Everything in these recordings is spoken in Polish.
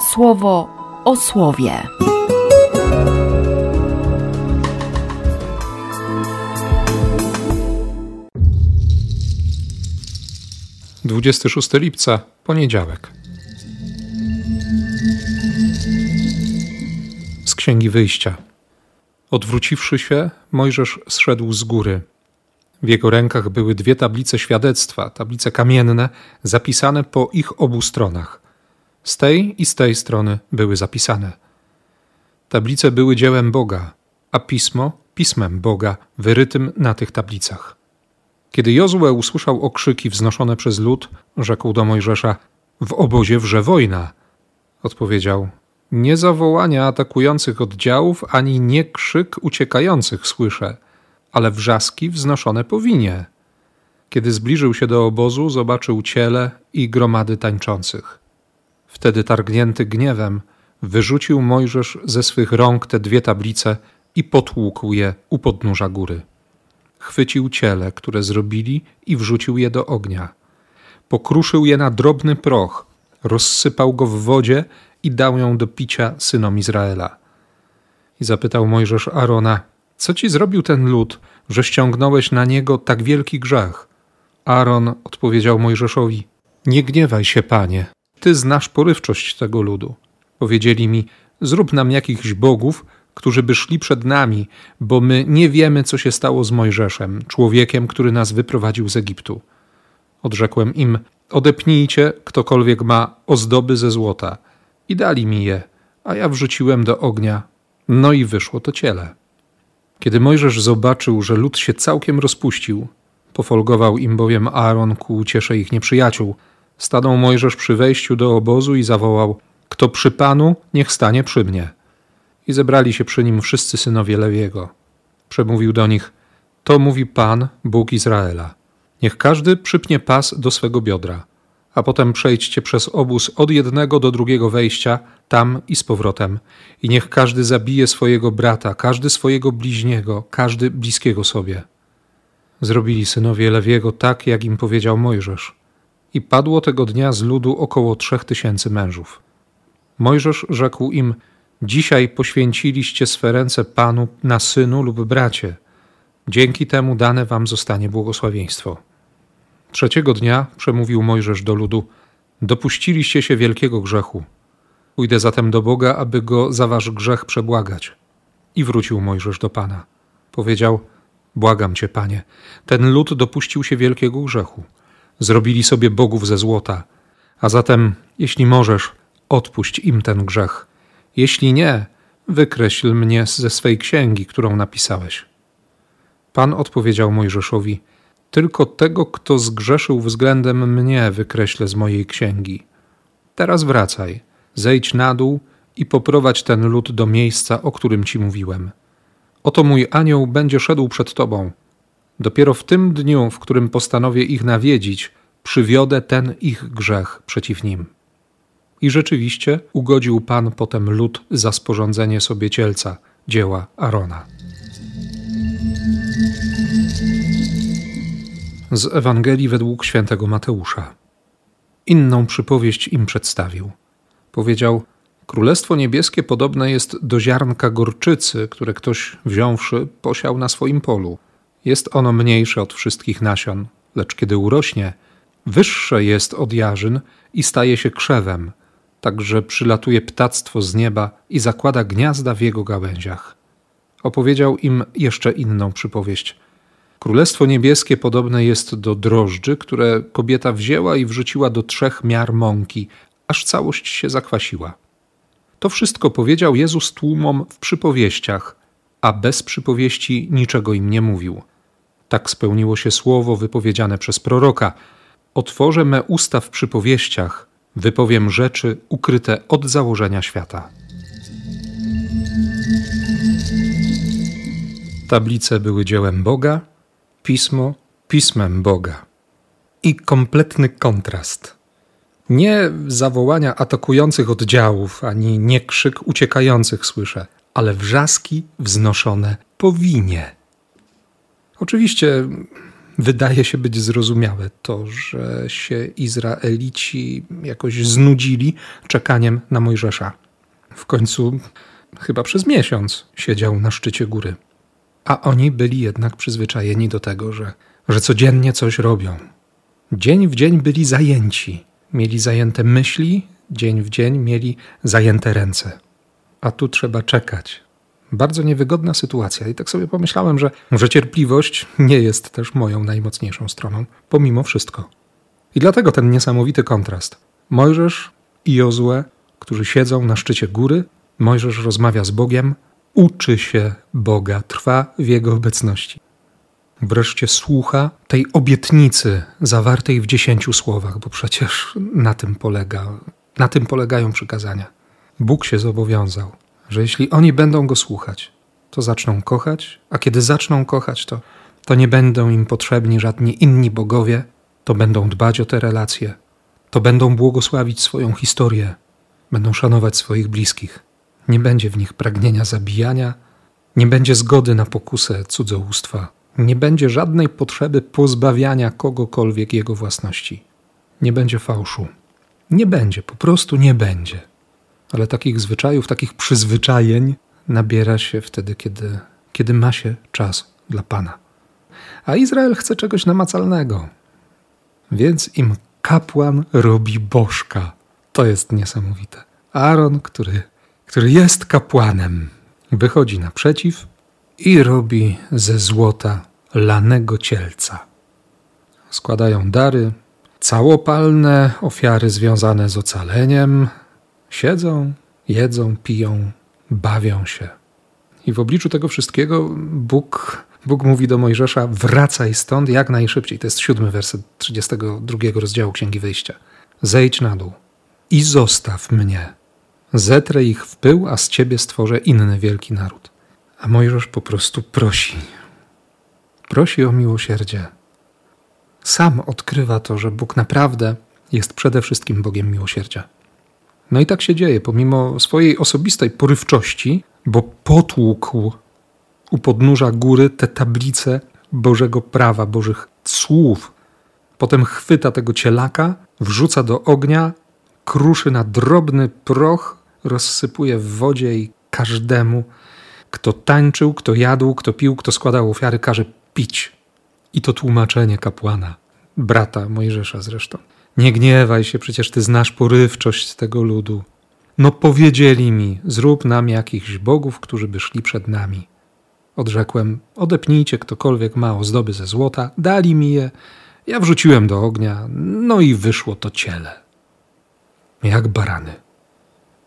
słowo o słowie. Dwudziesty szósty lipca, poniedziałek. Z Księgi Wyjścia. Odwróciwszy się, Mojżesz zszedł z góry. W jego rękach były dwie tablice świadectwa, tablice kamienne, zapisane po ich obu stronach. Z tej i z tej strony były zapisane. Tablice były dziełem Boga, a pismo pismem Boga, wyrytym na tych tablicach. Kiedy Jozue usłyszał okrzyki wznoszone przez lud, rzekł do Mojżesza: W obozie wrze wojna. Odpowiedział: Nie zawołania atakujących oddziałów, ani nie krzyk uciekających słyszę, ale wrzaski wznoszone powinie. Kiedy zbliżył się do obozu, zobaczył ciele i gromady tańczących. Wtedy targnięty gniewem, wyrzucił Mojżesz ze swych rąk te dwie tablice i potłukł je u podnóża góry. Chwycił ciele, które zrobili, i wrzucił je do ognia. Pokruszył je na drobny proch, rozsypał go w wodzie i dał ją do picia synom Izraela. I zapytał Mojżesz Arona: Co ci zrobił ten lud, że ściągnąłeś na niego tak wielki grzech? Aaron odpowiedział Mojżeszowi: Nie gniewaj się, panie, ty znasz porywczość tego ludu. Powiedzieli mi: Zrób nam jakichś bogów, którzy by szli przed nami, bo my nie wiemy, co się stało z Mojżeszem, człowiekiem, który nas wyprowadził z Egiptu. Odrzekłem im: Odepnijcie, ktokolwiek ma ozdoby ze złota. I dali mi je, a ja wrzuciłem do ognia. No i wyszło to ciele. Kiedy Mojżesz zobaczył, że lud się całkiem rozpuścił, pofolgował im bowiem Aaron ku uciesze ich nieprzyjaciół, stanął Mojżesz przy wejściu do obozu i zawołał: Kto przy panu, niech stanie przy mnie. I zebrali się przy nim wszyscy synowie Lewiego. Przemówił do nich: To mówi Pan, Bóg Izraela. Niech każdy przypnie pas do swego biodra, a potem przejdźcie przez obóz od jednego do drugiego wejścia, tam i z powrotem, i niech każdy zabije swojego brata, każdy swojego bliźniego, każdy bliskiego sobie. Zrobili synowie Lewiego tak, jak im powiedział Mojżesz. I padło tego dnia z ludu około trzech tysięcy mężów. Mojżesz rzekł im: Dzisiaj poświęciliście swe ręce Panu na synu lub bracie. Dzięki temu dane wam zostanie błogosławieństwo. Trzeciego dnia przemówił Mojżesz do ludu: Dopuściliście się wielkiego grzechu. Pójdę zatem do Boga, aby go za wasz grzech przebłagać. I wrócił Mojżesz do Pana. Powiedział: Błagam cię, panie, ten lud dopuścił się wielkiego grzechu. Zrobili sobie bogów ze złota. A zatem, jeśli możesz, odpuść im ten grzech. Jeśli nie, wykreśl mnie ze swej księgi, którą napisałeś. Pan odpowiedział Mojżeszowi: Tylko tego, kto zgrzeszył względem mnie, wykreślę z mojej księgi. Teraz wracaj, zejdź na dół i poprowadź ten lud do miejsca, o którym ci mówiłem. Oto mój anioł będzie szedł przed tobą. Dopiero w tym dniu, w którym postanowię ich nawiedzić, przywiodę ten ich grzech przeciw nim. I rzeczywiście ugodził Pan potem lud za sporządzenie sobie cielca, dzieła Arona. Z Ewangelii według świętego Mateusza. Inną przypowieść im przedstawił. Powiedział: Królestwo niebieskie podobne jest do ziarnka gorczycy, które ktoś wziąwszy posiał na swoim polu. Jest ono mniejsze od wszystkich nasion, lecz kiedy urośnie, wyższe jest od jarzyn i staje się krzewem, także przylatuje ptactwo z nieba i zakłada gniazda w jego gałęziach. Opowiedział im jeszcze inną przypowieść. Królestwo niebieskie podobne jest do drożdży, które kobieta wzięła i wrzuciła do trzech miar mąki, aż całość się zakwasiła. To wszystko powiedział Jezus tłumom w przypowieściach, a bez przypowieści niczego im nie mówił. Tak spełniło się słowo wypowiedziane przez proroka: Otworzę me usta w przypowieściach, wypowiem rzeczy ukryte od założenia świata. Tablice były dziełem Boga, pismo pismem Boga. I kompletny kontrast. Nie zawołania atakujących oddziałów, ani nie krzyk uciekających słyszę, ale wrzaski wznoszone po winie. Oczywiście wydaje się być zrozumiałe to, że się Izraelici jakoś znudzili czekaniem na Mojżesza. W końcu chyba przez miesiąc siedział na szczycie góry. A oni byli jednak przyzwyczajeni do tego, że, że codziennie coś robią. Dzień w dzień byli zajęci, mieli zajęte myśli, dzień w dzień mieli zajęte ręce. A tu trzeba czekać. Bardzo niewygodna sytuacja, i tak sobie pomyślałem, że, że cierpliwość nie jest też moją najmocniejszą stroną, pomimo wszystko. I dlatego ten niesamowity kontrast. Mojżesz i Jozue, którzy siedzą na szczycie góry, Mojżesz rozmawia z Bogiem, uczy się Boga, trwa w Jego obecności. Wreszcie słucha tej obietnicy zawartej w dziesięciu słowach, bo przecież na tym polega, na tym polegają przykazania. Bóg się zobowiązał, że jeśli oni będą go słuchać, to zaczną kochać, a kiedy zaczną kochać, to, to nie będą im potrzebni żadni inni bogowie, to będą dbać o te relacje, to będą błogosławić swoją historię, będą szanować swoich bliskich. Nie będzie w nich pragnienia zabijania, nie będzie zgody na pokusę cudzołóstwa, nie będzie żadnej potrzeby pozbawiania kogokolwiek jego własności. Nie będzie fałszu. Nie będzie, po prostu nie będzie. Ale takich zwyczajów, takich przyzwyczajeń nabiera się wtedy, kiedy, kiedy ma się czas dla Pana. A Izrael chce czegoś namacalnego. Więc im kapłan robi bożka. To jest niesamowite. Aaron, który który jest kapłanem, wychodzi naprzeciw i robi ze złota lanego cielca. Składają dary, całopalne ofiary związane z ocaleniem, siedzą, jedzą, piją, bawią się. I w obliczu tego wszystkiego Bóg, Bóg mówi do Mojżesza: wracaj stąd jak najszybciej. To jest siódmy werset 32 rozdziału Księgi Wyjścia. Zejdź na dół i zostaw mnie Zetrę ich w pył, a z ciebie stworzę inny wielki naród. A Mojżesz po prostu prosi. Prosi o miłosierdzie. Sam odkrywa to, że Bóg naprawdę jest przede wszystkim Bogiem miłosierdzia. No i tak się dzieje, pomimo swojej osobistej porywczości, bo potłukł u podnóża góry te tablice Bożego prawa, Bożych słów. Potem chwyta tego cielaka, wrzuca do ognia, kruszy na drobny proch rozsypuje w wodzie i każdemu, kto tańczył, kto jadł, kto pił, kto składał ofiary, każe pić. I to tłumaczenie kapłana, brata Mojżesza zresztą. Nie gniewaj się, przecież ty znasz porywczość tego ludu. No powiedzieli mi, zrób nam jakichś bogów, którzy by szli przed nami. Odrzekłem, odepnijcie ktokolwiek ma ozdoby ze złota, dali mi je, ja wrzuciłem do ognia, no i wyszło to ciele. Jak barany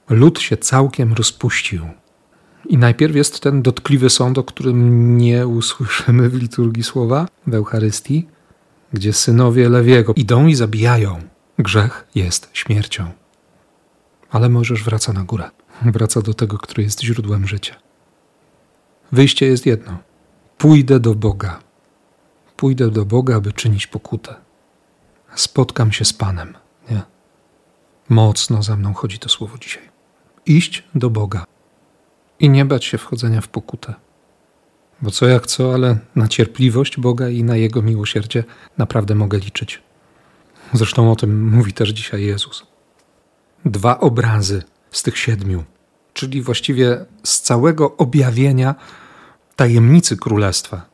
lud się całkiem rozpuścił. I najpierw jest ten dotkliwy sąd, o którym nie usłyszymy w liturgii słowa, w Eucharystii, gdzie synowie Lewiego idą i zabijają. Grzech jest śmiercią. Ale możesz wraca na górę. Wraca do tego, który jest źródłem życia. Wyjście jest jedno. Pójdę do Boga. Pójdę do Boga, aby czynić pokutę. Spotkam się z Panem. Nie? Mocno za mną chodzi to słowo dzisiaj iść do Boga i nie bać się wchodzenia w pokutę. Bo co jak co, ale na cierpliwość Boga i na Jego miłosierdzie naprawdę mogę liczyć. Zresztą o tym mówi też dzisiaj Jezus. Dwa obrazy z tych siedmiu, czyli właściwie z całego objawienia tajemnicy królestwa.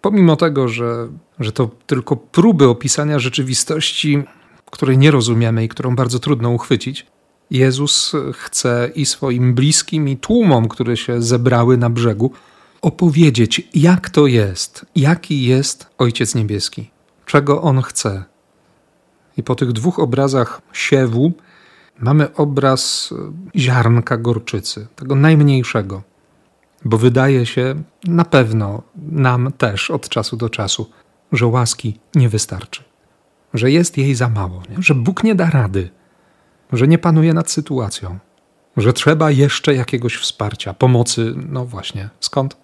Pomimo tego, że, że to tylko próby opisania rzeczywistości, której nie rozumiemy i którą bardzo trudno uchwycić, Jezus chce i swoim bliskim, i tłumom, które się zebrały na brzegu, opowiedzieć, jak to jest, jaki jest Ojciec Niebieski, czego On chce. I po tych dwóch obrazach siewu mamy obraz ziarnka gorczycy, tego najmniejszego, bo wydaje się na pewno nam też od czasu do czasu, że łaski nie wystarczy, że jest jej za mało, nie? że Bóg nie da rady że nie panuje nad sytuacją, że trzeba jeszcze jakiegoś wsparcia, pomocy, no właśnie, skąd?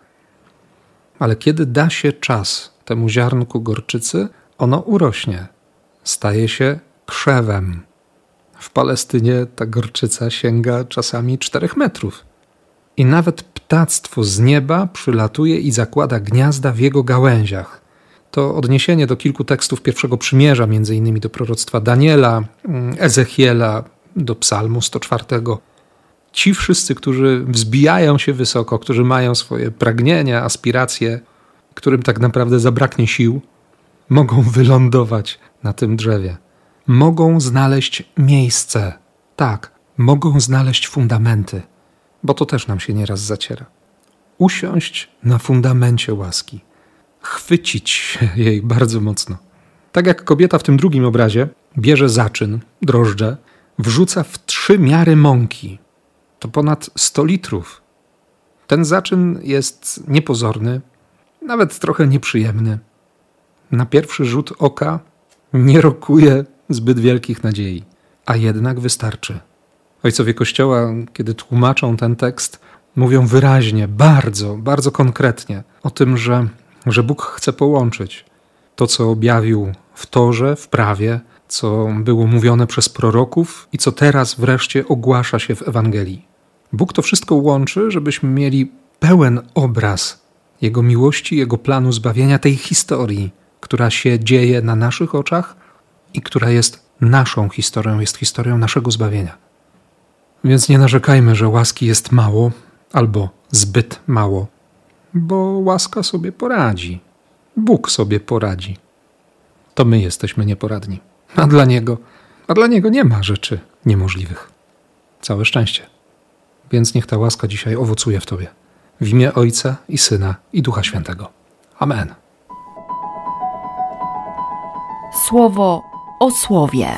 Ale kiedy da się czas temu ziarnku gorczycy, ono urośnie, staje się krzewem. W Palestynie ta gorczyca sięga czasami czterech metrów. I nawet ptactwo z nieba przylatuje i zakłada gniazda w jego gałęziach. to odniesienie do kilku tekstów pierwszego przymierza, między innymi do proroctwa Daniela, mm, Ezechiela, do Psalmu 104. Ci wszyscy, którzy wzbijają się wysoko, którzy mają swoje pragnienia, aspiracje, którym tak naprawdę zabraknie sił, mogą wylądować na tym drzewie. Mogą znaleźć miejsce. Tak, mogą znaleźć fundamenty, bo to też nam się nieraz zaciera. Usiąść na fundamencie łaski, chwycić jej bardzo mocno. Tak jak kobieta w tym drugim obrazie bierze zaczyn, drożdże, wrzuca w trzy miary mąki. To ponad 100 litrów. Ten zaczyn jest niepozorny, nawet trochę nieprzyjemny. Na pierwszy rzut oka nie rokuje zbyt wielkich nadziei, a jednak wystarczy. Ojcowie Kościoła, kiedy tłumaczą ten tekst, mówią wyraźnie, bardzo, bardzo konkretnie o tym, że, że Bóg chce połączyć to, co objawił w Torze, w prawie, co było mówione przez proroków i co teraz wreszcie ogłasza się w Ewangelii. Bóg to wszystko łączy, żebyśmy mieli pełen obraz Jego miłości, Jego planu zbawienia, tej historii, która się dzieje na naszych oczach i która jest naszą historią, jest historią naszego zbawienia. Więc nie narzekajmy, że łaski jest mało albo zbyt mało, bo łaska sobie poradzi. Bóg sobie poradzi. To my jesteśmy nieporadni. A dla Niego, a dla Niego nie ma rzeczy niemożliwych. Całe szczęście. Więc niech ta łaska dzisiaj owocuje w Tobie. W imię Ojca i Syna i Ducha Świętego. Amen. Słowo o słowie.